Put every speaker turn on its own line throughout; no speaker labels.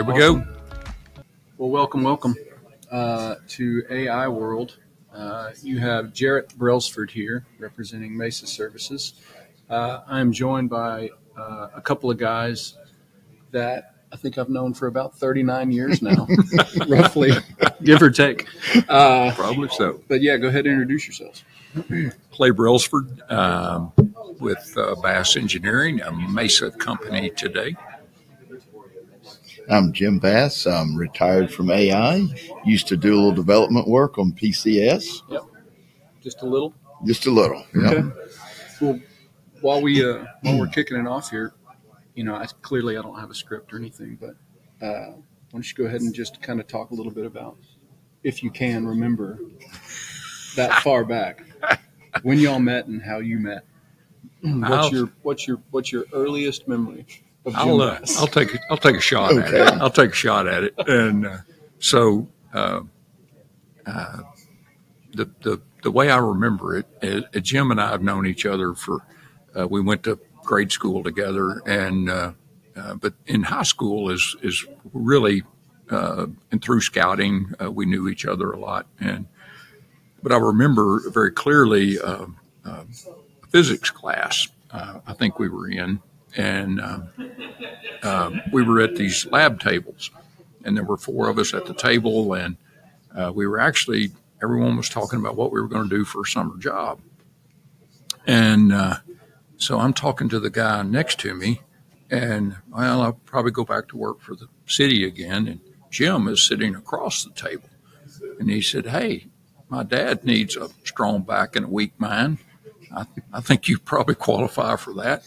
Here we go.
Well, welcome, welcome uh, to AI World. Uh, you have Jarret Brelsford here representing Mesa Services. Uh, I'm joined by uh, a couple of guys that I think I've known for about 39 years now, roughly, give or take. Uh,
Probably so.
but yeah, go ahead and introduce yourselves.
Clay Brelsford um, with uh, Bass Engineering, a Mesa company today.
I'm Jim Bass. I'm retired from AI. Used to do a little development work on PCS, Yep.
Just a little.
just a little. Yeah.
Okay. Well, while we uh, while we're kicking it off here, you know, I, clearly I don't have a script or anything, but uh, why don't you go ahead and just kind of talk a little bit about, if you can remember, that far back when y'all met and how you met. What's
I'll-
your what's your what's your earliest memory of Jim
I'll uh? I'll take I'll take a shot at it. I'll take a shot at it. And uh, so uh, uh, the the the way I remember it, uh, Jim and I have known each other for uh, we went to grade school together, and uh, uh, but in high school is is really uh, and through scouting uh, we knew each other a lot. And but I remember very clearly a physics class. Uh, I think we were in, and um, um, we were at these lab tables, and there were four of us at the table, and uh, we were actually everyone was talking about what we were going to do for a summer job, and uh, so I'm talking to the guy next to me, and well, I'll probably go back to work for the city again, and Jim is sitting across the table, and he said, "Hey, my dad needs a strong back and a weak mind. I, I think you probably qualify for that."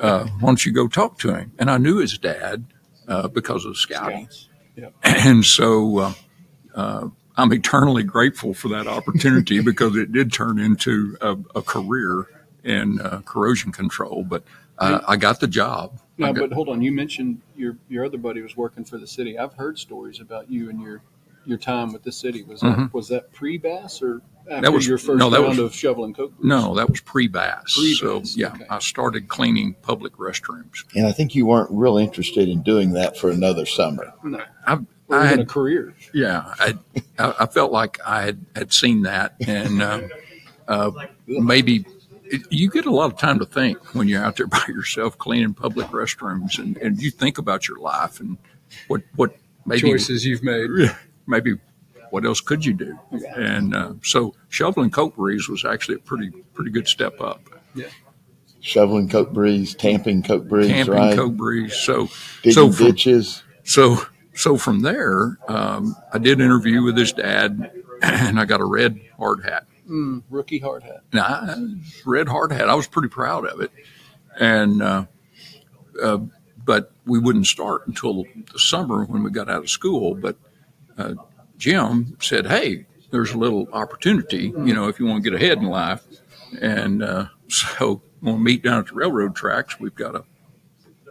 Uh, why don't you go talk to him? And I knew his dad uh, because of scouting.
Yep.
And so uh, uh, I'm eternally grateful for that opportunity because it did turn into a, a career in uh, corrosion control. But uh, I got the job.
No,
got-
but hold on. You mentioned your your other buddy was working for the city. I've heard stories about you and your your time with the city. Was that was that pre Bass or after
Mm-hmm. was-
your first
no, that
round
was-
of shoveling coke?
no, that was pre-bass.
Pre-bass,
So yeah,
okay.
I started cleaning public restrooms.
And I think you weren't real interested in doing that for another summer.
no,
I,
or
I
even a
had,
career.
yeah, I, I I felt like I had, had seen that, and uh, uh, maybe it, you get a lot of time to think when you're out there by yourself cleaning public restrooms, and, and you think about your life and what what maybe
Choices you've made.
Maybe what else could you do? And uh, so shoveling coke breeze was actually a pretty pretty good step up. Yeah.
Shoveling coke breeze, tamping coke breeze,
Camping
right?
coke breeze. So
Digging
so from,
ditches.
So, so from there, um, I did an interview with his dad, and I got a red hard hat.
Mm, rookie hard hat.
Now, I, red hard hat. I was pretty proud of it, and uh, uh, but we wouldn't start until the summer when we got out of school. But uh, Jim said, "Hey, there's a little opportunity, you know, if you want to get ahead in life." And uh, so we'll meet down at the railroad tracks, we've got a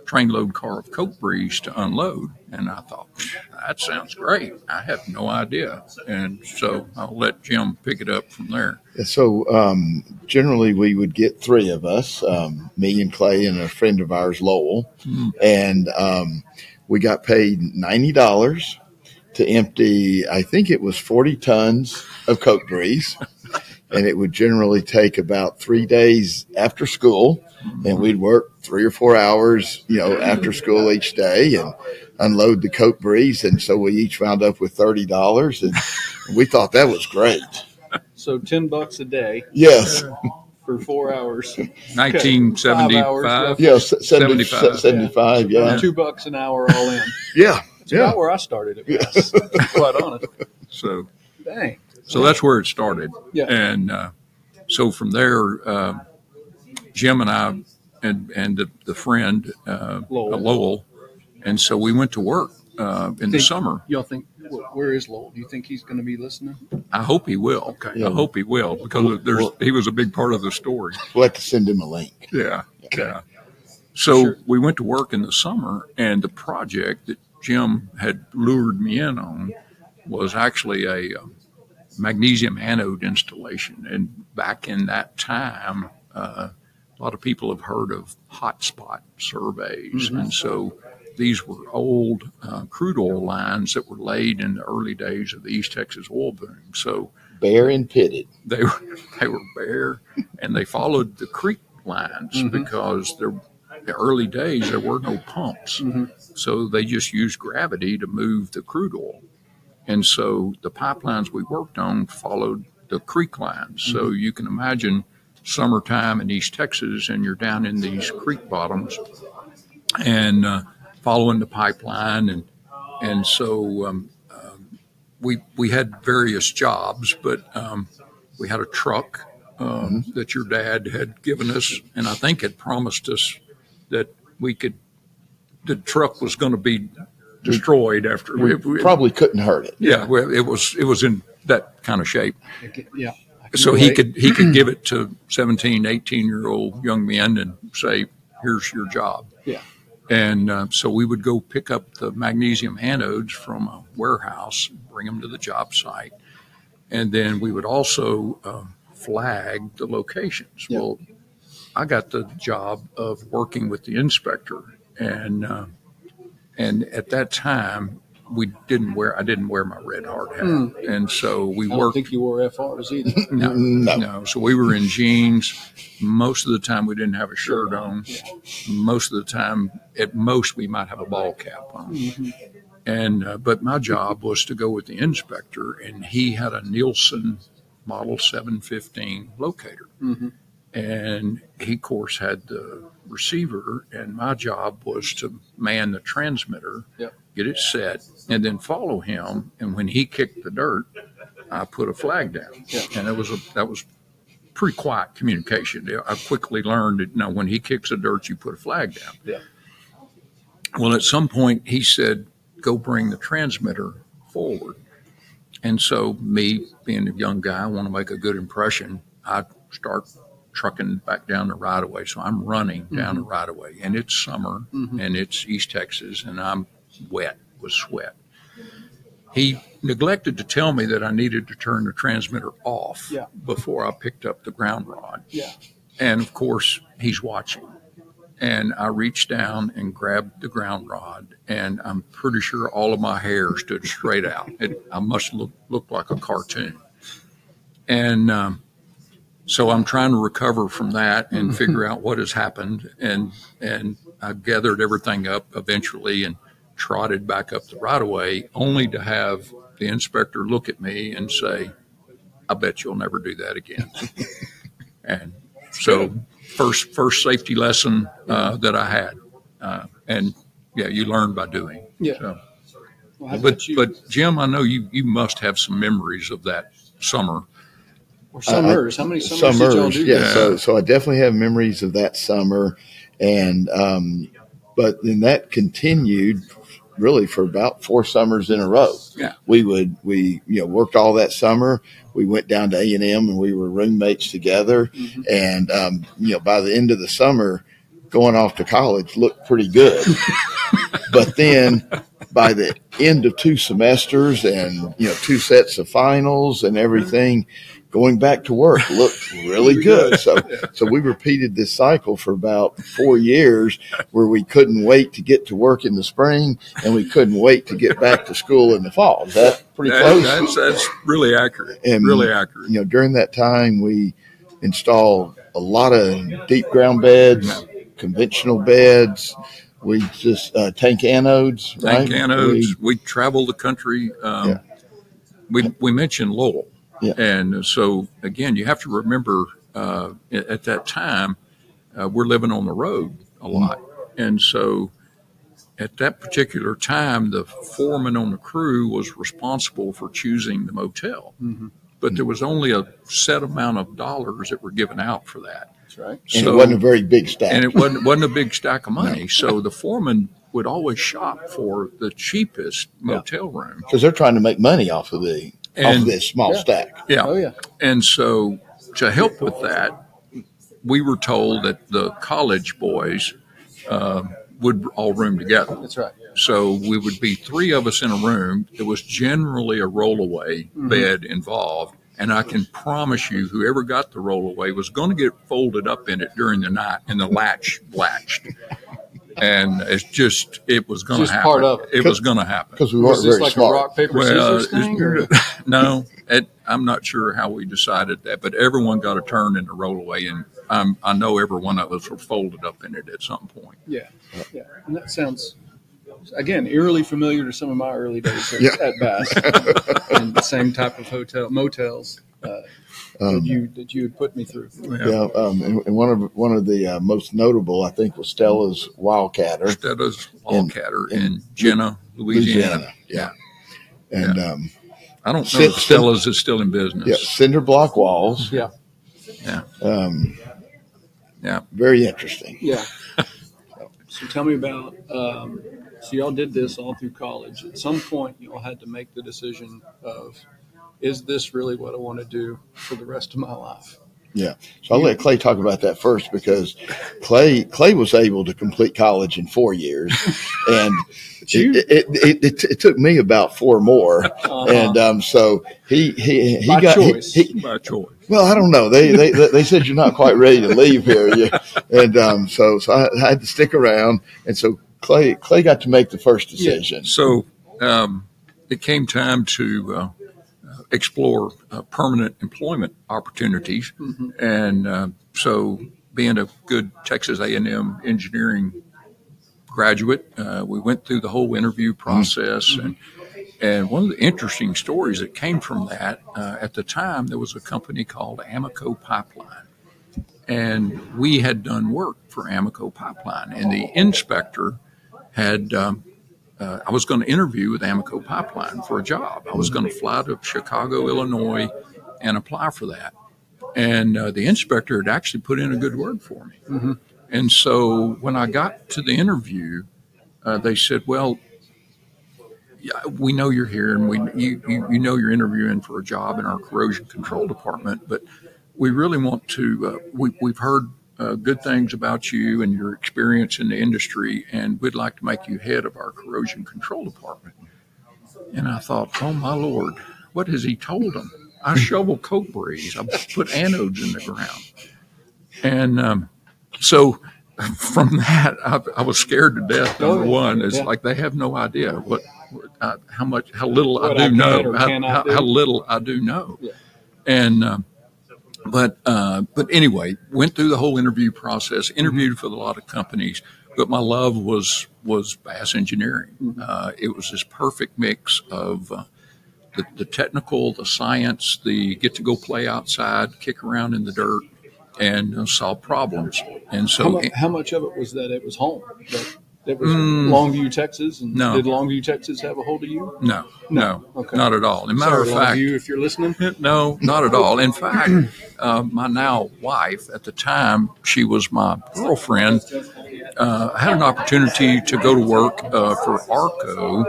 trainload car of Coke Breeze to unload. And I thought, that sounds great. I have no idea. And so I'll let Jim pick it up from there.
So um, generally, we would get three of us, um, me and Clay and a friend of ours, Lowell, and um, we got paid ninety dollars to empty. I think it was forty tons of Coke Breeze, and it would generally take about three days after school, and we'd work three or four hours, you know, after school each day, and unload the Coke Breeze, and so we each wound up with thirty dollars, and we thought that was great.
So ten bucks a day
Yes.
for four hours.
1975.
Yeah, 70,
75.
75, yeah.
Two bucks an hour all in.
Yeah.
It's
Yeah.
about where I started at Bass, to be quite honest.
So,
Dang.
so that's where it started.
Yeah.
And uh, so from there, uh, Jim and I and, and the, the friend, uh,
Lowell.
Lowell, and so we went to work uh, in the summer.
Y'all think where is Lowell? Do you think he's going to be listening?
I hope he will.
Okay.
I hope he will because there's
Well-
he was a big part of the story.
We'll have to send him a link.
Yeah, yeah. So
Sure.
we went to work in the summer, and the project that Jim had lured me in on was actually a um, magnesium anode installation. And back in that time, uh, a lot of people have heard of hotspot surveys, and so these were old uh, crude oil lines that were laid in the early days of the East Texas oil boom. So
Bare and pitted.
they were they were bare, and they followed the creek lines
Mhm.
because there, the early days there were no pumps,
Mhm.
So they just used gravity to move the crude oil, and so the pipelines we worked on followed the creek lines. So you can imagine summertime in East Texas, and you're down in these creek bottoms, and uh, following the pipeline, and and so um, um, we we had various jobs, but um, we had a truck um, that your dad had given us, and I think had promised us that we could. The truck was going to be destroyed after
We
we, we-
probably couldn't hurt it.
yeah, well, it was it was in that kind of shape
I Yeah.
So he could he could give it to 17 18 year old young men and say here's your job
Yeah.
and uh, so we would go pick up the magnesium anodes from a warehouse bring them to the job site and then we would also uh, flag the locations
Yeah.
well i got the job of working with the inspector and uh, and at that time we didn't wear i didn't wear my red hard hat and so we
I don't
worked
think you wore FRs either.
no,
No.
no. So we were in jeans. Most of the time, we didn't have a shirt on. Most of the time, at most, we might have a ball cap on.
Mhm.
And uh, but my job was to go with the inspector, and he had a Nielsen Model 715 locator,
Mhm.
And he, of course, had the receiver, and my job was to man the transmitter,
Yep.
get it set, and then follow him. And when he kicked the dirt, I put a flag down,
Yeah.
and it was a that was pretty quiet communication. I quickly learned that now when he kicks the dirt, you put a flag down.
Yeah.
Well, at some point, he said, "Go bring the transmitter forward." And so, me being a young guy, I want to make a good impression. I start trucking back down the right of way. So I'm running down the right of way, and it's summer,
Mhm.
and it's East Texas, and I'm wet with sweat. He neglected to tell me that I needed to turn the transmitter off
Yeah.
before I picked up the ground rod.
Yeah.
And of course, he's watching. And I reached down and grabbed the ground rod, and I'm pretty sure all of my hair stood straight out. It, I must look look like a cartoon. And um, so I'm trying to recover from that and figure out what has happened. And and I gathered everything up eventually and trotted back up the right of way, only to have the inspector look at me and say, "I bet you'll never do that again." and so first first safety lesson uh, that I had, uh, and yeah, you learn by doing.
Yeah.
So,
Well,
but but Jim, I know you you must have some memories of that summer.
Or summers. how many summers, did y'all
Summers,
do?
yeah.
that?
So, so I definitely have memories of that summer, and um, but then that continued really for about four summers in a row.
Yeah.
we would we you know worked all that summer. We went down to A and M, and we were roommates together.
Mhm.
And um, you know, by the end of the summer, going off to college looked pretty good. but then by the end of two semesters and you know two sets of finals and everything, going back to work looked really good. So so we repeated this cycle for about four years, where we couldn't wait to get to work in the spring and we couldn't wait to get back to school in the fall. Is that pretty
That-
close?
that's that's really accurate.
And-
really accurate.
you know, during that time, we installed a lot of deep ground beds, conventional beds. We just uh, tank anodes,
Tank
right?
anodes.
We-
We, travel the country. Um,
Yeah.
We we mentioned Lowell,
Yeah.
and so again, you have to remember uh, at at that time uh, we're living on the road a lot, and so at that particular time, the foreman on the crew was responsible for choosing the motel.
Mhm.
But there was only a set amount of dollars that were given out for that.
That's right.
and
So-
it wasn't a very big stack.
and it wasn't wasn't a big stack of money. So the foreman would always shop for the cheapest motel room.
because they're trying to make money off of the off of
And
this small
Yeah.
stack.
yeah,
Oh yeah.
and so to help with that, we were told that the college boys uh, would all room together.
That's right.
So we would be three of us in a room. There was generally a rollaway
Mhm.
bed involved. And I can promise you, whoever got the rollaway was going to get folded up in it during the night and the latch latched. And it's just it was going to
Just
happen.
part of it.
It was going to happen.
because we weren't
this
very
like
smart.
a rock paper
Well,
scissors thing? Or?
it's- no, it, I'm not sure how we decided that, but everyone got a turn in the rollaway, and um, I know every one of us were folded up in it at some point.
Yeah, yeah, and that sounds again eerily familiar to some of my early days at,
Yeah.
at Bass, and the same type of hotel motels uh,
Um,
that you that you had put me through.
Yeah, um, and, and one of one of the uh, most notable, I think, was Stella's Wildcatter,
Stella's
In-
Wildcatter in,
in
Jena, Louisiana.
Louisiana. Yeah, and um,
I don't know
Cin-
if Stella's is still in business.
yeah, cinder block walls.
Yeah,
Um,
Yeah.
very interesting.
yeah. So tell me about. Um, so y'all did this all through college. At some point, y'all had to make the decision of, is this really what I want to do for the rest of my life? Yeah.
So I'll let Clay talk about that first because Clay Clay was able to complete college in four years, and
you-
it, it, it, it, took me about four more.
Uh-huh.
And um, so he he he
By
got he-
choice.
he,
By choice.
Well, I don't know. They they they said you're not quite ready to leave here, yeah. and um, so so I, I had to stick around, and so Clay Clay got to make the first decision.
So um, it came time to uh, explore uh, permanent employment opportunities, and uh, so being a good Texas A&M engineering graduate, uh, we went through the whole interview process, and and one of the interesting stories that came from that uh, at the time there was a company called Amoco Pipeline, and we had done work for Amoco Pipeline, and the inspector had. Um, uh, I was going to interview with Amoco Pipeline for a job. I was going to fly to Chicago, Illinois, and apply for that. And uh, the inspector had actually put in a good word for me. And so when I got to the interview, uh, they said, "Well, yeah, we know you're here, and we you, you you know you're interviewing for a job in our corrosion control department, but we really want to. Uh, we we've heard." Uh, good things about you and your experience in the industry, and we'd like to make you head of our corrosion control department. And I thought, oh my lord, what has he told them? I shovel coke breeze. I put anodes in the ground. And um, so from that, I, I was scared to death. Number one, it's
Yeah.
like they have no idea what, uh, how much, how little
What
I
I
do
can
know, how, how,
do.
how little I do know.
Yeah.
And um, but uh, but anyway, went through the whole interview process. Interviewed for a lot of companies, but my love was was bass engineering. Uh, it was this perfect mix of uh, the, the technical, the science, the get to go play outside, kick around in the dirt, and uh, solve problems. And
How,
so,
mu- how much of it was that it was home? That was
Mm.
Longview, Texas, and
No.
did Longview, Texas have a hold of you?
no, no,
Okay.
not at all. As a matter
Sorry,
of fact,
Longview, if you're listening,
No, not at all. In fact, uh, my now wife, at the time, she was my girlfriend, uh, had an opportunity to go to work uh, for ARCO,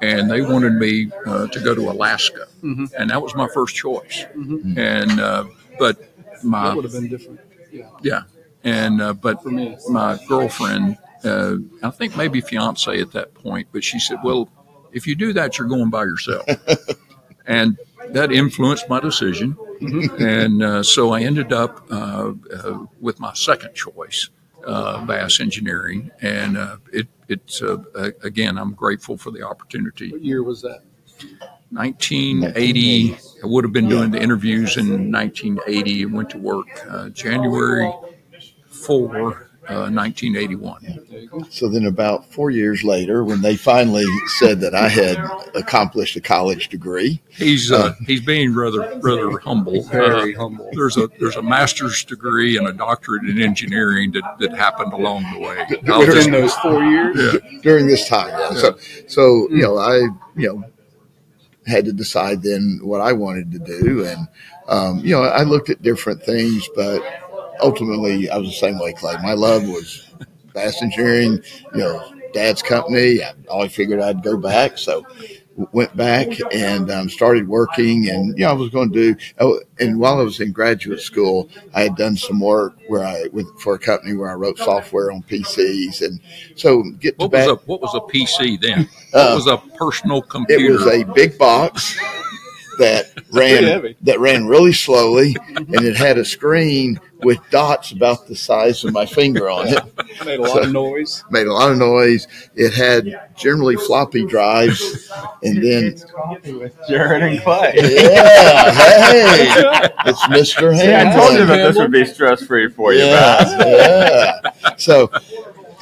and they wanted me uh, to go to Alaska. And that was my first choice. And, uh, but
that
my,
would have been different. Yeah,
yeah. And, uh, but
for me.
my girlfriend, uh, I think maybe fiance at that point, but she said, "Well, if you do that, you're going by yourself," and that influenced my decision. and uh, so I ended up uh, uh, with my second choice, uh, Bass Engineering, and uh, it it's again I'm grateful for the opportunity.
What year was that?
1980, I would have been doing the interviews in 1980 and went to work uh, January 4, uh, 1981.
There you go.
So then, about four years later, when they finally said that I had accomplished a college degree,
He's uh, he's being rather rather humble.
Very
Uh,
humble.
there's a there's a master's degree and a doctorate in engineering that, that happened along the way. I'll just-
Within those four years,
yeah,
during this time. Yeah. So, so you know, I you know had to decide then what I wanted to do, and um, you know, I looked at different things, but ultimately, I was the same way, Clay. My love was bass engineering. You know, Dad's company. I always figured I'd go back, so went back and um, started working and you know I was going to do oh, and while I was in graduate school I had done some work where I with for a company where I wrote software on PCs and so get to
what
back
was a what was a PC then?
Uh,
What was a personal computer it
was a big box that ran that ran really slowly, mm-hmm. and it had a screen with dots about the size of my finger on it.
Made a lot of noise.
Made a lot of noise. It had generally floppy drives, and then
with Jarret and Clay.
yeah, hey, it's Mr.
See, I told you that this would be stress free for you,
yeah, yeah. So,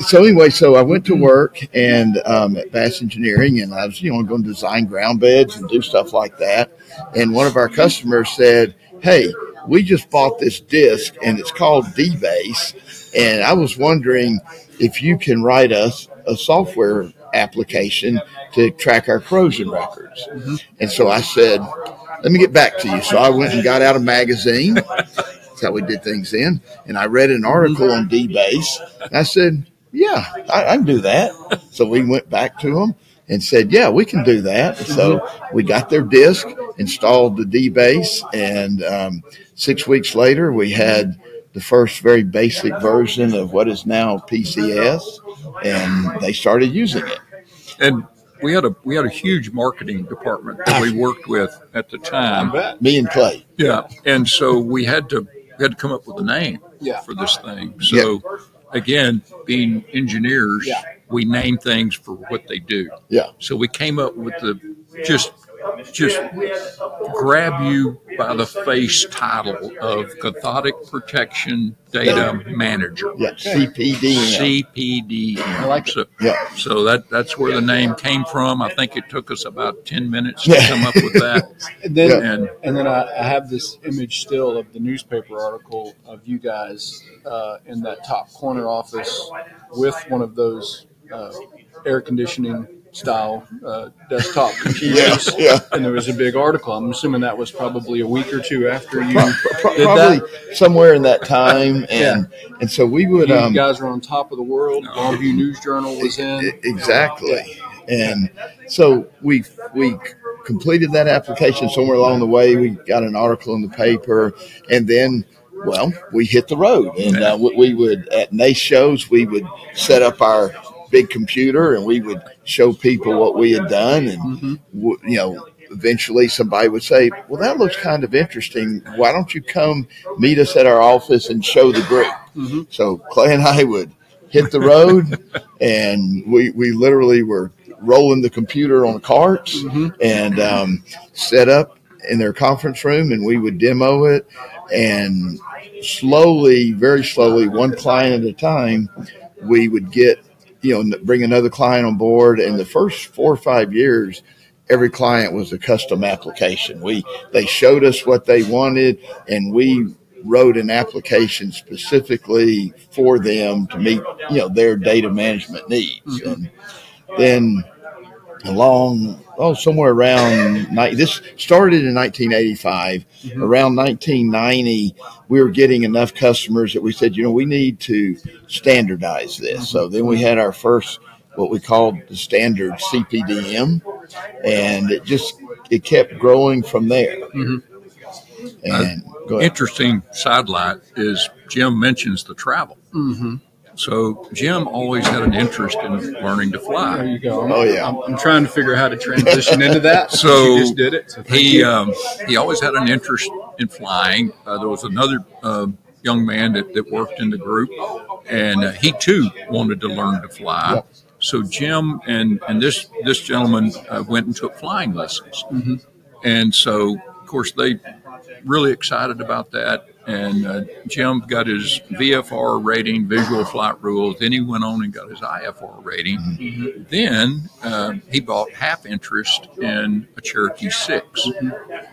so anyway, so I went to work and um, at Bass Engineering, and I was you know going to design ground beds and do stuff like that. And one of our customers said, "Hey, we just bought this disc, and it's called dBase, and I was wondering if you can write us a software application to track our corrosion records." And so I said, "Let me get back to you." So I went and got out a magazine. That's how we did things then. And I read an article on dBase. And I said, yeah, I, I can do that. So we went back to them and said, yeah, we can do that. So we got their disk, installed the dBase, and um, six weeks later, we had the first very basic version of what is now PCS, and they started using it.
And we had a we had a huge marketing department that we worked with at the time.
Me and Clay.
Yeah, and so we had to we had to come up with a name
Yeah.
for this thing. So again, being engineers,
Yeah.
we name things for what they do.
Yeah.
So we came up with the just just grab you by the face title of cathodic protection data manager.
Yeah, CPDM.
CPD.
I like it.
So,
Yeah.
so that that's where the name came from. I think it took us about ten minutes to
Yeah.
come up with that.
And then,
And
and then I, I have this image still of the newspaper article of you guys uh, in that top corner office with one of those uh, air conditioning style uh, desktop computers.
Yeah.
And there was a big article. I'm assuming that was probably a week or two after you
Pro- pro-
did
probably
that.
somewhere in that time, and and so we would
You
um,
guys were on top of the world. Longview News Journal was in.
Exactly. And so we we completed that application somewhere along the way. We got an article in the paper, and then well, we hit the road, and uh, we, we would at NACE shows we would set up our big computer, and we would show people what we had done, and mm-hmm. w- you know. Eventually, somebody would say, "Well, that looks kind of interesting. Why don't you come meet us at our office and show the group?" Mm-hmm. So Clay and I would hit the road, and we we literally were rolling the computer on carts mm-hmm. and um, set up in their conference room, and we would demo it, and slowly, very slowly, one client at a time, we would get you know bring another client on board. And the first four or five years. Every client was a custom application. We they showed us what they wanted, and we wrote an application specifically for them to meet you know their data management needs mm-hmm. and then along oh somewhere around ni- this started in 1985 mm-hmm. around 1990 we were getting enough customers that we said you know we need to standardize this mm-hmm. so then we had our first what we called the standard cpdm and it just it kept growing from there mm-hmm. and go ahead.
interesting sidelight is Jim mentions the travel.
Mm-hmm.
So Jim always had an interest in learning to
There
fly.
you go. I'm,
Oh, yeah.
I'm, I'm trying to figure out how to transition into that.
So
you just did it. So
He um, he always had an interest in flying. Uh, there was another uh, young man that, that worked in the group, and uh, he too wanted to learn to fly. So Jim and and this this gentleman uh, went and took flying lessons, and so of course they really excited about that. And uh, Jim got his VFR rating, visual flight rules. Then he went on and got his IFR rating. Then uh, he bought half interest in a Cherokee 6,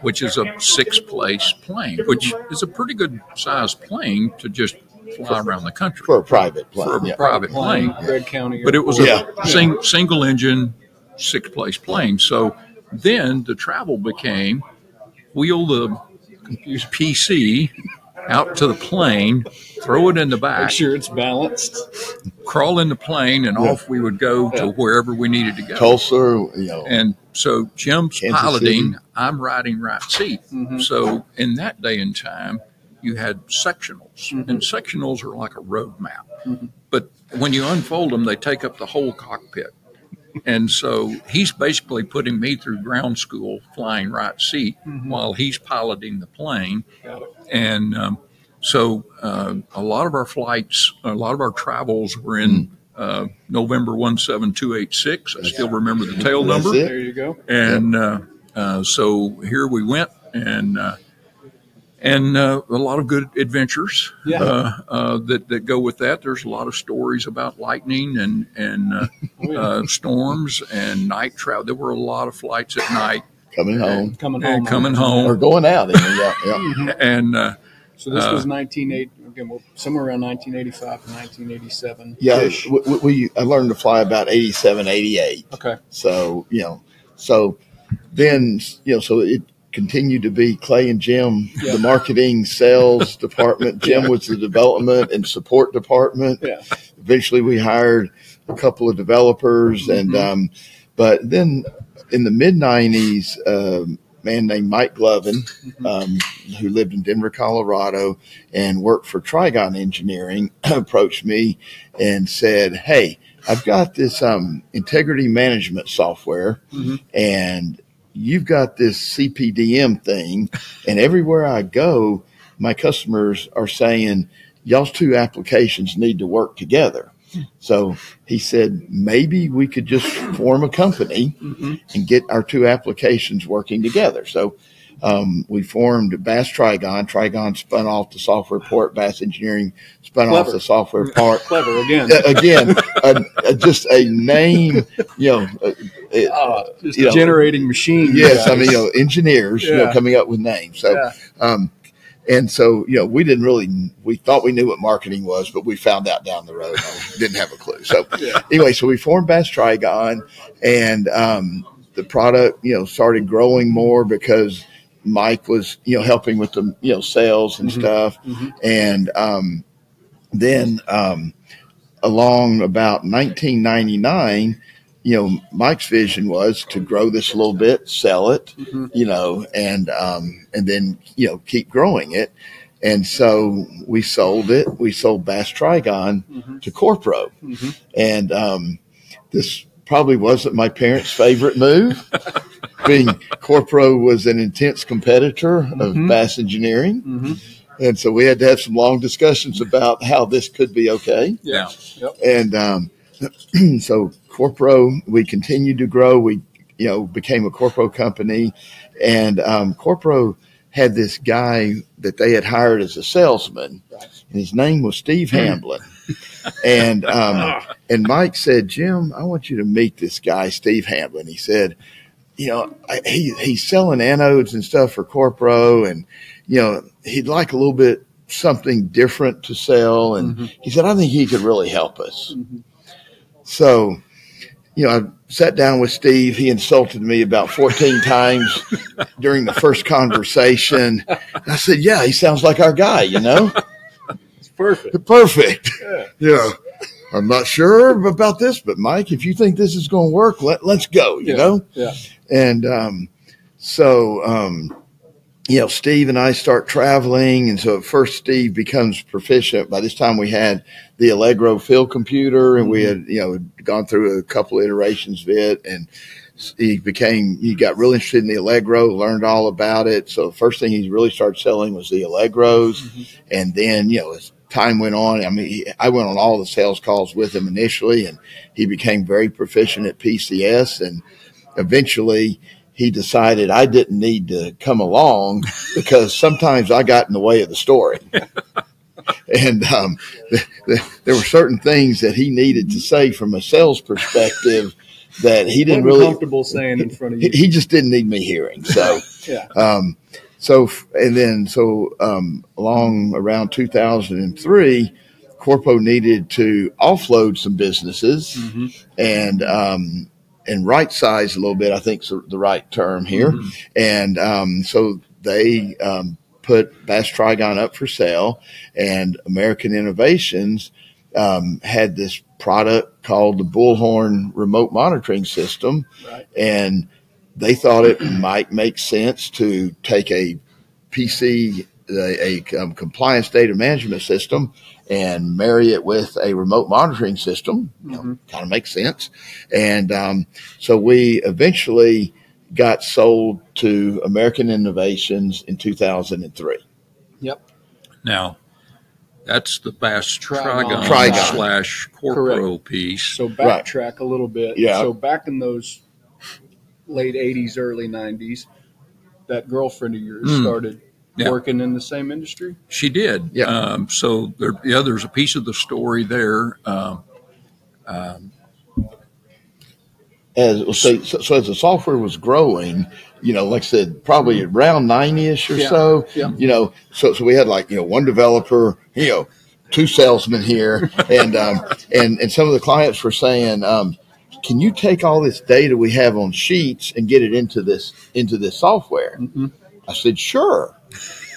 which is a six place plane, which is a pretty good sized plane to just fly around the country
for a private plane
for a
yeah.
private plane.
Red County.
But it was
Yeah.
a sing, single engine, six place plane. So then the travel became wheel the use PC out to the plane, throw it in the
Make
back,
sure it's balanced.
crawl in the plane, and off we would go to wherever we needed to go.
Tulsa, you know,
And so Jim's
Kansas
piloting,
City.
I'm riding right seat. Mm-hmm. So in that day and time, you had sectionals, mm-hmm. and sectionals are like a road map. Mm-hmm. But when you unfold them, they take up the whole cockpit. And so he's basically putting me through ground school, flying right seat, while he's piloting the plane. And um, so uh, a lot of our flights, a lot of our travels were in uh, November 17286. I still remember the tail number.
There you go.
And uh, uh, so here we went, and uh, and uh, a lot of good adventures
Yeah.
uh, uh, that that go with that. There's a lot of stories about lightning and and uh,
Oh, yeah.
uh, storms and night travel. There were a lot of flights at night
Coming home
coming home.
and coming
or going out. even, Yeah, yeah.
and uh,
So this was 1980. Again, we're somewhere around 1985 to 1987.
Yeah, we, we, I learned to fly about 87, 88.
Okay.
So, you know, so then, you know, so it continued to be Clay and Jim,
Yeah.
the marketing sales department. Jim was the development and support department.
Yeah.
Eventually we hired a couple of developers and, um, but then in the mid nineties, um, man named Mike Glovin, um, who lived in Denver, Colorado and worked for Trigon Engineering approached me and said, Hey, I've got this, um, integrity management software
Mhm.
and you've got this CPDM thing, and everywhere I go, my customers are saying, y'all's two applications need to work together. So he said, maybe we could just form a company
Mhm.
and get our two applications working together. So um, we formed Bass Trigon. Trigon spun off the software part. Bass Engineering spun off the software part.
Clever again.
Uh, Again, uh, uh, just a name, you know, uh,
just
you know,
generating machine.
Yes, I mean, you know, engineers, you know, coming up with names. So,
Yeah.
um, and so, you know, we didn't really, we thought we knew what marketing was, but we found out down the road, didn't have a clue. So,
Yeah.
anyway, so we formed Bass Trigon, and um, the product, you know, started growing more because Mike was, you know, helping with the, you know, sales and
Mhm.
stuff,
Mhm.
and um, then um, along about 1999 you know, Mike's vision was to grow this a little bit, sell it,
Mhm.
you know, and um, and then you know keep growing it. And so we sold it. We sold Bass Trigon
Mhm.
to Corpro,
Mhm.
and um, this probably wasn't my parents' favorite move. being Corpro was an intense competitor of
Mhm.
Bass Engineering,
Mhm.
and so we had to have some long discussions about how this could be okay.
Yeah. Yep.
And um, so Corpro, we continued to grow. We, you know, became a Corpro company, and um, Corpro had this guy that they had hired as a salesman,
Right.
and his name was Steve Hamblin. And um, and Mike said, Jim, I want you to meet this guy, Steve Hamblin. He said, you know, I, he he's selling anodes and stuff for Corpro, and you know, he'd like a little bit something different to sell, and
Mhm.
he said, I think he could really help us.
Mhm.
So, you know, I sat down with Steve. He insulted me about 14 times during the first conversation. I said, Yeah, he sounds like our guy, you know?
Perfect.
Perfect.
Yeah.
Yeah. I'm not sure about this, but Mike, if you think this is going to work, let, let's go, you
Yeah.
know?
Yeah.
And um, so, um, you know, Steve and I start traveling. And so at first, Steve becomes proficient. By this time, we had the Allegro field computer and we had, you know, gone through a couple iterations of it. And he became, he got really interested in the Allegro, learned all about it. So the first thing he really started selling was the Allegros. And then, you know, as time went on, I mean, he, I went on all the sales calls with him initially and he became very proficient at PCS. And eventually he decided I didn't need to come along because sometimes I got in the way of the story. and um, th- th- there were certain things that he needed to say from a sales perspective that he didn't really
comfortable saying in front of
he,
you.
he just didn't need me hearing. So,
Yeah.
um, so, and then, so, um, along around 2003, Corpro needed to offload some businesses
Mhm.
and, um, and right size a little bit, I think is the right term here.
Mhm.
And, um, so they, um, put Bass Trigon up for sale and American Innovations, um, had this product called the Bullhorn remote monitoring system
Right.
and they thought it might make sense to take a PC, a, a um, compliance data management system, and marry it with a remote monitoring system. You know, kind of makes sense. And um, so we eventually got sold to American Innovations in 2003. Yep.
Now, that's the Bass
Trigon.
Trigon,
Trigon.
slash Corpro piece.
So
Right.
backtrack a little bit.
Yeah.
So back in those late '80s, early '90s, that girlfriend of yours
Mm.
started
Yeah.
working in the same industry.
She did.
Yeah.
Um, so there, yeah, there's a piece of the story there. Um,
as so, so, so as the software was growing, you know, like I said, probably around 90ish or
Yeah,
so,
yeah.
you know, so, so we had like, you know, one developer, you know, two salesmen here and, um, and, and some of the clients were saying, um, can you take all this data we have on sheets and get it into this, into this software?
Mhm.
I said, sure.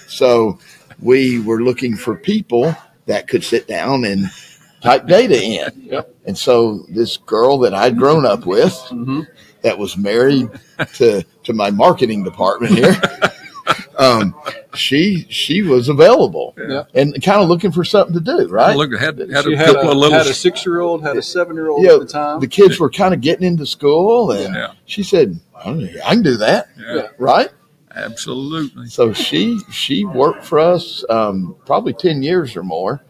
So we were looking for people that could sit down and type data in.
Yep.
And so this girl that I'd grown up with,
Mm-hmm.
that was married to to my marketing department here. um, she she was available
Yeah.
and kind of looking for something to do, right?
Look, had, had
She
a
had
couple
a,
of little.
had a six-year-old, had a seven-year-old
Yeah,
at the time.
The kids were kind of getting into school, and
yeah,
she said, "I I can do that,
yeah,
right?"
absolutely.
So she she worked for us um, probably ten years or more,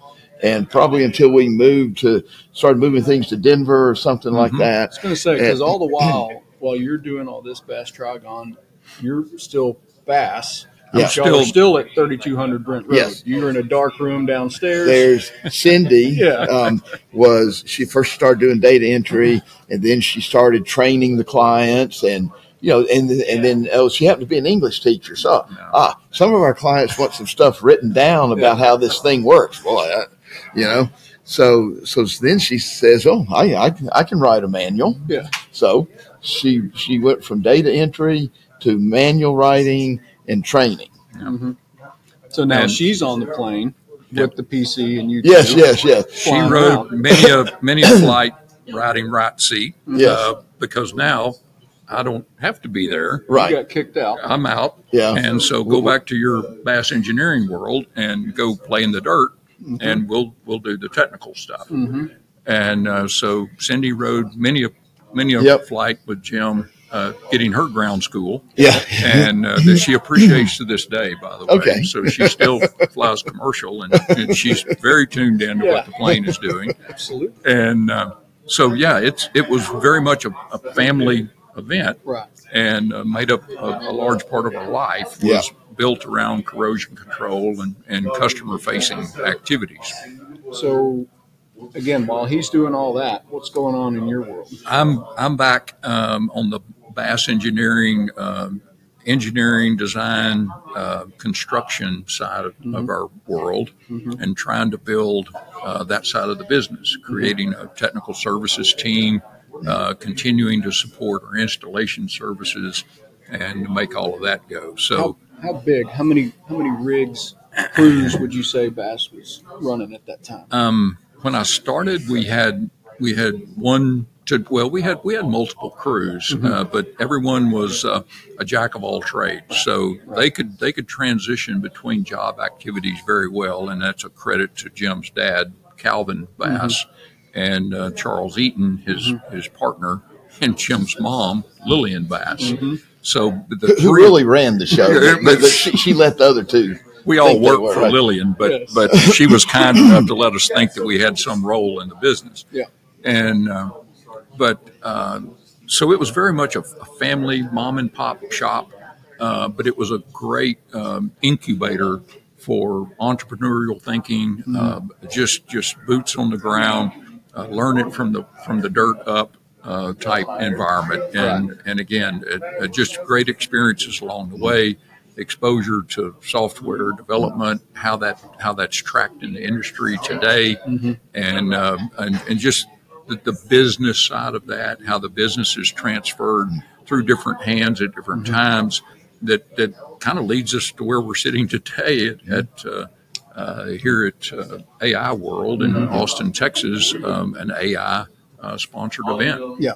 and probably until we moved to started moving things to Denver or something like
Mhm.
I
that.
was going to say because all the while, while you're doing all this Bass Trigon, you're still Bass.
Yeah.
Y'all
Still-
are still at 3200 Brent Road.
Yes.
You're in a dark room downstairs.
There's Cindy.
Yeah.
um, was she first started doing data entry, and then she started training the clients, and you know, and and then oh, she happened to be an English teacher. So ah, some of our clients want some stuff written down about how this thing works. Boy, I, you know. So so then she says, "Oh, I, I can- I can write a manual."
Yeah.
So she she went from data entry to manual writing and training.
hmm So now
And-
she's on the plane
Yep.
with the PC and you.
Yes, yes, yes.
She rode
around.
many a many a flight riding right seat.
Yes.
Uh, because now I don't have to be there.
You
Right.
got kicked out.
I'm out.
Yeah.
And so go back to your bass engineering world and go play in the dirt, and we'll we'll do the technical stuff.
hmm
And uh, so Cindy rode many a many a
Yep.
flight with Jim, uh, getting her ground school,
Yeah.
and uh, that she appreciates to this day. By the way,
Okay.
so she still flies commercial, and, and she's very tuned in to what the plane is doing.
Absolutely.
And uh, so yeah, it's it was very much a, a family event
Right.
and uh, made up a, a large part of our life was
Yeah.
built around corrosion control and, and customer facing activities.
So again, while he's doing all that, what's going on in your world?
I'm I'm back um, on the Bass Engineering um, engineering design uh, construction side of, of our world
Mhm.
and trying to build uh, that side of the business, creating a technical services team, uh, continuing to support our installation services and make all of that go. So
How, how big? How many? How many rigs, crews would you say Bass was running at that time?
Um, when I started, we had we had one to well, we had we had multiple crews, uh, but everyone was uh, a jack of all trades, so they could they could transition between job activities very well, and that's a credit to Jim's dad, Calvin Bass, and uh, Charles Eaton, his his partner, and Jim's mom, Lillian Bass. So the
Who, who
three-
really ran the show? But, but she, she let the other two.
we all worked
were,
for
right.
Lillian, but
Yes.
but she was kind enough to let us think that we had some role in the business.
Yeah.
And uh, but uh, so it was very much a, a family mom and pop shop, uh, but it was a great um, incubator for entrepreneurial thinking. Uh, just just boots on the ground, uh, learn it from the from the dirt up. Uh, type environment, and and again, it, it just great experiences along the way exposure to software development, how that how that's tracked in the industry today, and, um, and and just the, the business side of that, how the business is transferred through different hands at different times. That that kind of leads us to where we're sitting today at. at uh, uh, here at uh, AI World in Austin, Texas, um, an AI uh, sponsored event. Yeah.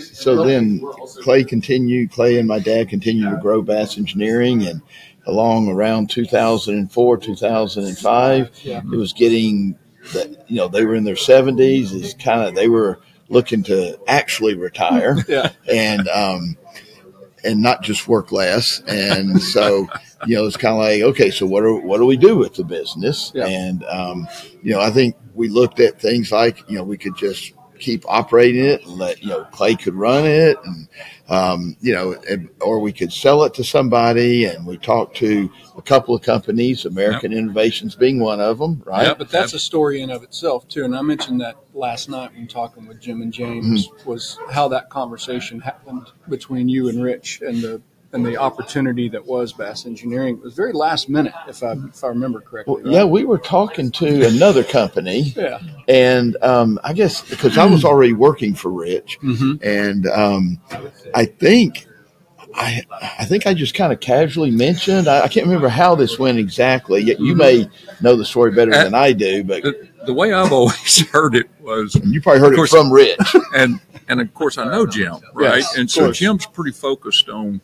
So then Clay continued, Clay and my dad continued to grow Bass Engineering and along around 2004, 2005,
Yeah.
it was getting that you know they were in their seventies. Is kind of they were looking to actually retire,
Yeah.
and um, and not just work less. And so you know it's kind of like okay, so what do what do we do with the business?
Yeah.
And um, you know I think we looked at things like you know we could just keep operating it and let you know Clay could run it and um, you know and, or we could sell it to somebody and we talked to a couple of companies American Innovations being one of them right
Yeah, but that's a story in of itself too. And I mentioned that last night when talking with Jim and James
Mm-hmm.
was how that conversation happened between you and Rich and the and the opportunity that was Bass Engineering. It was very last minute, if I if I remember correctly.
well,
right?
yeah we were talking to another company
Yeah.
and um, I guess because I was already working for Rich
Mm-hmm.
and um, I think I I think I just kind of casually mentioned I, I can't remember how this went exactly. Yet You may know the story better than I do, but
The, the way I've always heard it was,
you probably heard
Of
it
course.
from Rich.
and and of course I know Jim, right?
Yes,
and so
course.
Jim's pretty focused on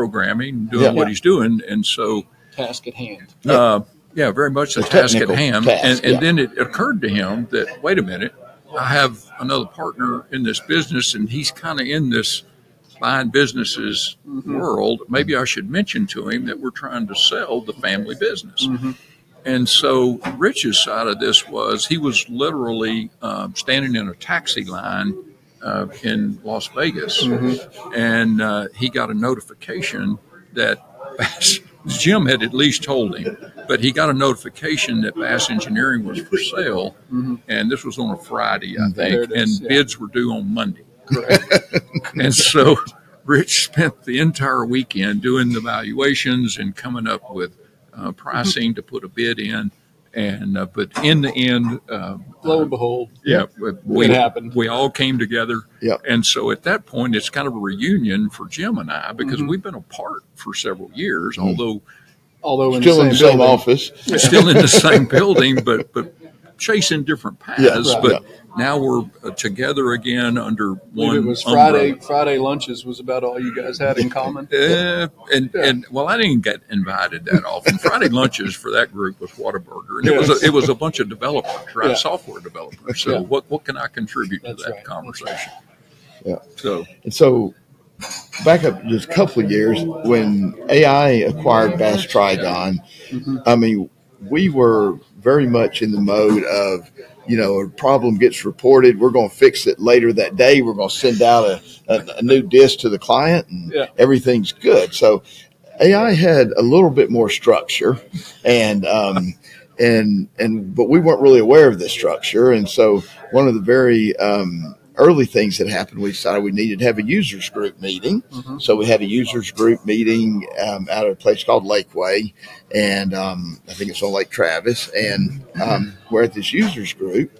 programming, doing
Yeah.
what he's doing, and so
Task at hand.
Yeah.
uh, yeah, very much the,
The
task at
technical
hand.
task,
and and
yeah.
then it occurred to him that wait a minute, I have another partner in this business, and he's kind of in this buying businesses world. Maybe I should mention to him that we're trying to sell the family business. And so Rich's side of this was he was literally um, standing in a taxi line uh, in Las Vegas, and uh, he got a notification that Jim had at least told him, but he got a notification that Bass Engineering was for sale, and this was on a Friday, I think,
it is,
and
yeah.
bids were due on Monday. and so Rich spent the entire weekend doing the valuations and coming up with uh, pricing to put a bid in. And uh, but in the end, uh,
Lo and behold,
yeah, we
It happened.
We all came together.
Yep.
And so at that point, it's kind of a reunion for Jim and I because
Mm-hmm.
we've been apart for several years, although
although in
Still
the
in the
same
same
building.
office.
still in the same building, but but chasing different paths.
Yeah, right.
but now we're uh, together again under one.
it was
umbrella.
Friday. Friday lunches was about all you guys had in common.
Uh, and
Yeah.
and well, I didn't get invited that often. Friday lunches for that group was Whataburger, and it was a, it was a bunch of developers, right?
Yeah.
Software developers. So
Yeah.
what what can I contribute
That's
to that
right.
conversation?
Yeah.
So
And so, back up just a couple of years when AI acquired Bass Trigon, I mean, we were very much in the mode of, you know, a problem gets reported, we're going to fix it later that day. We're going to send out a, a, a new disc to the client, and
Yeah.
everything's good. So, AI had a little bit more structure, and um, and and but we weren't really aware of this structure, and so one of the very um, early things that happened, we decided we needed to have a users group meeting. So we had a users group meeting um, out at a place called Lakeway, and um, I think it's on Lake Travis, and um, we're at this users group,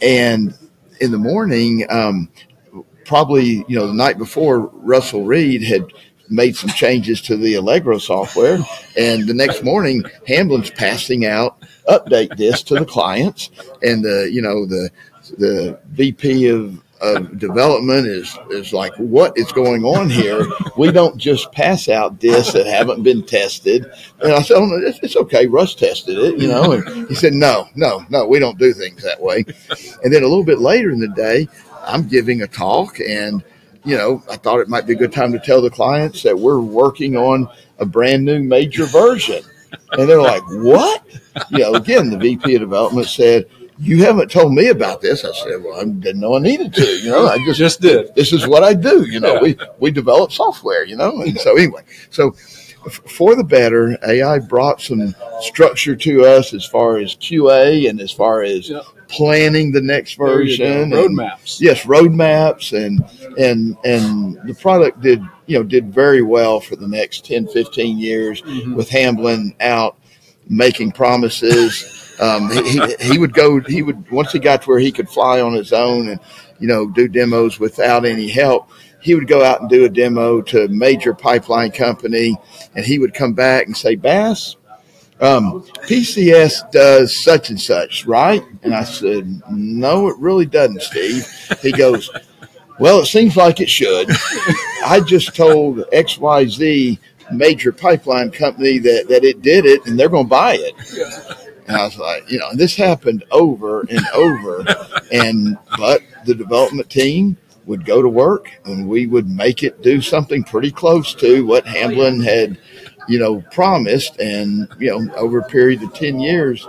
and in the morning, um, probably you know the night before, Russell Reed had made some changes to the Allegro software, and the next morning, Hamblin's passing out update this to the clients, and the you know the the VP of of development is is like, what is going on here? We don't just pass out discs that haven't been tested. And I said, oh, no, it's, it's okay. Russ tested it, you know. And he said, no, no, no, we don't do things that way. And then a little bit later in the day, I'm giving a talk and you know, I thought it might be a good time to tell the clients that we're working on a brand new major version. And they're like, what? You know, again, the VP of development said, you haven't told me about this. I said, well, I didn't know I needed to, you know, I just,
Just did.
this is what I do. You know,
Yeah.
we, we develop software, you know, and so anyway, so f- for the better, AI brought some structure to us as far as QA and as far as
Yep.
planning the next version.
Roadmaps.
yes roadmaps and and and the product did you know did very well for the next 10 15 years
Mhm.
with hamblin out making promises um, he, he, would go he would once he got to where he could fly on his own and you know do demos without any help he would go out and do a demo to a major pipeline company and he would come back and say bass um, PCS does such and such, right? And I said, no, it really doesn't, Steve. He goes, well, it seems like it should. I just told XYZ major pipeline company that, that it did it and they're going to buy it. And I was like, you know, this happened over and over. and, but the development team would go to work and we would make it do something pretty close to what Hamblin had, you know, promised. And, you know, over a period of 10 years,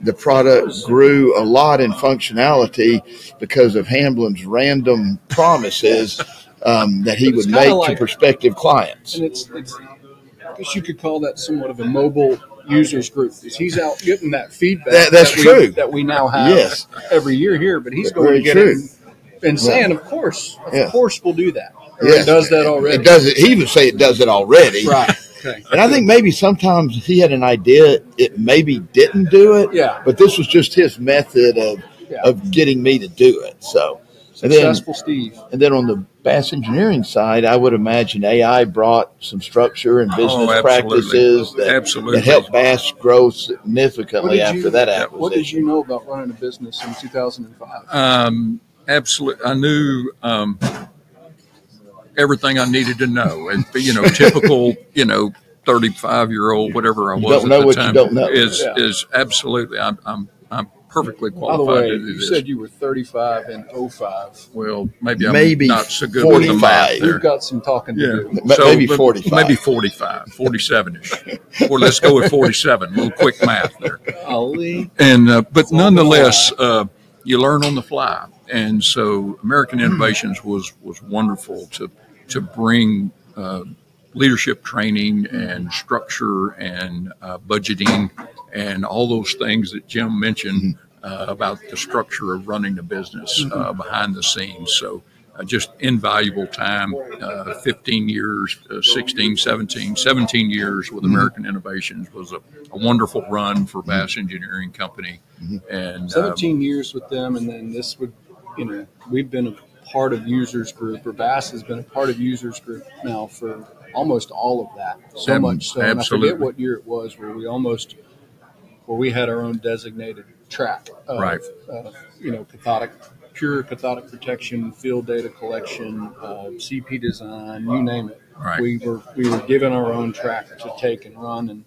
the product grew a lot in functionality because of Hamblin's random promises um, that he would make
like-
to prospective clients.
And it's, it's, I guess you could call that somewhat of a mobile users group. Is He's out getting that feedback.
That- that's
we,
true.
That we now have
Yes.
every year here, but he's going
Very
to get
true.
it and, and saying, of course, of
Yeah.
course we'll do that. Or
Yes.
It does that already.
It does it. He would say it does it already.
Right. Okay.
And I think maybe sometimes he had an idea it maybe didn't do it.
Yeah.
But this was just his method of
Yeah.
of getting me to do it. So and then
Successful Steve.
and then on the Bass engineering side, I would imagine AI brought some structure and business
Oh, absolutely.
practices that,
Absolutely.
that helped Bass grow significantly
did
after
you-
that acquisition.
What did you know about running a business in 2005?
Um, absolutely. I knew um, everything I needed to know. And, you know, typical, you know, 35 year old, whatever I
You
was
don't
at
know
the
what you
time,
don't know.
is,
Yeah.
is absolutely, I'm, I'm, I'm perfectly qualified
By the
qualified
way,
to do
you
this.
said you were 35 in 05.
well, maybe I'm not so good with the math
45.
there.
We've got some talking to
Yeah.
do.
Ma- maybe
but
45.
Maybe 45, 47 ish. or let's go with 47. A little quick math there.
Ali.
and uh, but
on the
nonetheless, uh, you learn on the fly, and so American Innovations was was wonderful to to bring uh, leadership training and structure and uh, budgeting and all those things that Jim mentioned uh, about the structure of running the business uh, behind the scenes. So. Uh, just invaluable time, uh, 15 years, uh, 16, 17, 17 years with American Innovations was a, a wonderful run for Bass Engineering Company. And um,
17 years with them, and then this would, you know, we've been a part of Users Group, or Bass has been a part of Users Group now for almost all of that. So
Ab-
much so, and I forget what year it was where we almost, where we had our own designated track of,
Right.
of, you know, cathodic, pure cathodic protection, field data collection, uh, CP design, you name it.
Right.
We were we were given our own track to take and run, and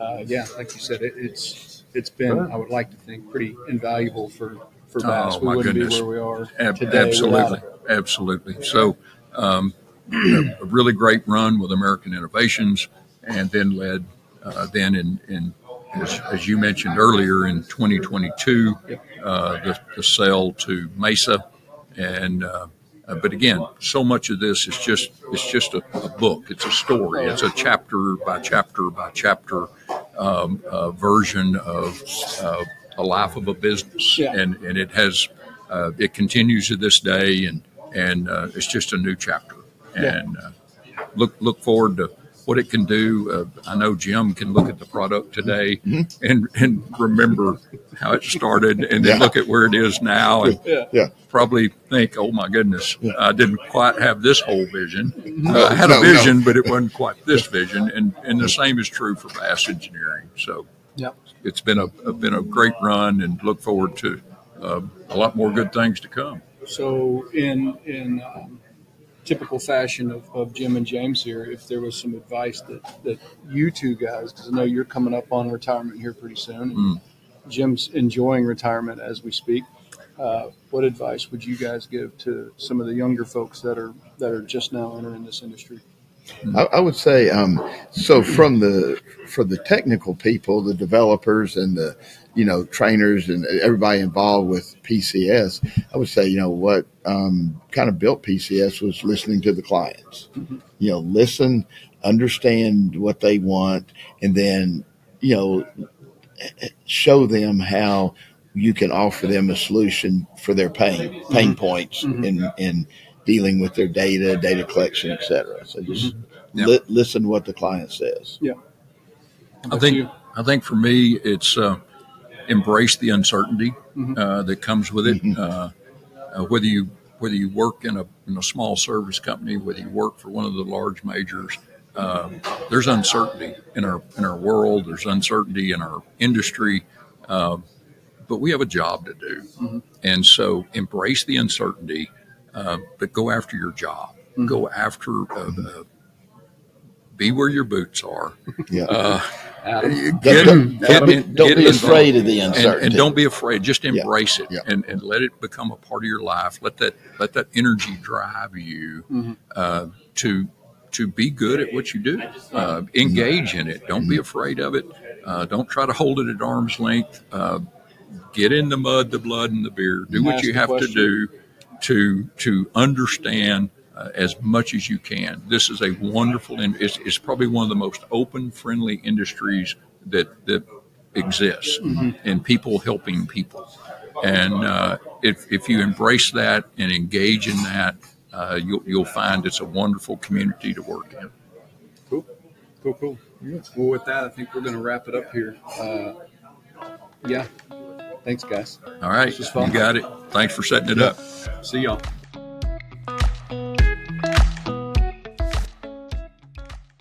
uh, yeah, like you said, it, it's it's been I would like to think pretty invaluable for for Bass.
Oh,
we
my
wouldn't
goodness.
be where we are
Ab-
today.
absolutely,
without it.
absolutely. So, um, a really great run with American Innovations, and then led uh, then in, in as, as you mentioned earlier in 2022, uh, the, the sale to Mesa, and uh, but again, so much of this is just it's just a, a book. It's a story. It's a chapter by chapter by chapter um, uh, version of uh, a life of a business,
Yeah.
and and it has uh, it continues to this day, and and uh, it's just a new chapter, and uh, look look forward to what it can do. Uh, I know Jim can look at the product today and and remember how it started, and then
Yeah.
look at where it is now, and
Yeah.
Yeah.
probably think, "Oh my goodness, I didn't quite have this whole vision.
No,
I had
no,
a vision, but it wasn't quite this vision." And and the same is true for Bass Engineering. So
Yep.
it's been a, a been a great run, and look forward to uh, a lot more good things to come.
So in in um, typical fashion of, of Jim and James here, if there was some advice that, that you two guys, because I know you're coming up on retirement here pretty soon, and
Mm.
Jim's enjoying retirement as we speak. Uh, what advice would you guys give to some of the younger folks that are that are just now entering this industry?
I, I would say um, so from the for the technical people, the developers and the you know trainers and everybody involved with PCS. I would say you know what um, kind of built PCS was listening to the clients. You know, listen, understand what they want, and then you know show them how you can offer them a solution for their pain pain points in in dealing with their data, data collection, et cetera. So just
Yeah.
li- listen to what the client says.
How
I think
you?
I think for me, it's uh, embrace the uncertainty uh, that comes with it. Uh, uh, whether you whether you work in a in a small service company, whether you work for one of the large majors, uh, there's uncertainty in our in our world. There's uncertainty in our industry, uh, but we have a job to do, and so embrace the uncertainty, uh, but go after your job. Go after uh, uh, be where your boots are.
Yeah.
Uh,
Adam,
get,
Don't-
get
don't be-
in-
don't
get
be
involved.
afraid of the uncertainty.
and don't be afraid. Just
Yeah,
embrace it
yeah.
and, and let it become a part of your life. Let that let that energy drive you
Mhm.
uh, to to be good at what you do. Uh, engage in it. Don't be afraid of it. Uh, don't try to hold it at arm's length. Uh, get in the mud, the blood, and the beer. Do what you
the
have to do to to understand uh, as much as you can. This is a wonderful and it's, it's probably one of the most open, friendly industries that that exists, and people helping people. And uh, if if you embrace that and engage in that, uh, you'll you'll find it's a wonderful community to work in.
cool, cool, cool. Well, with that, I think we're going to wrap it up here. Uh, yeah. Thanks, guys.
All right,
This was fun.
you got it. Thanks for setting it up.
See y'all.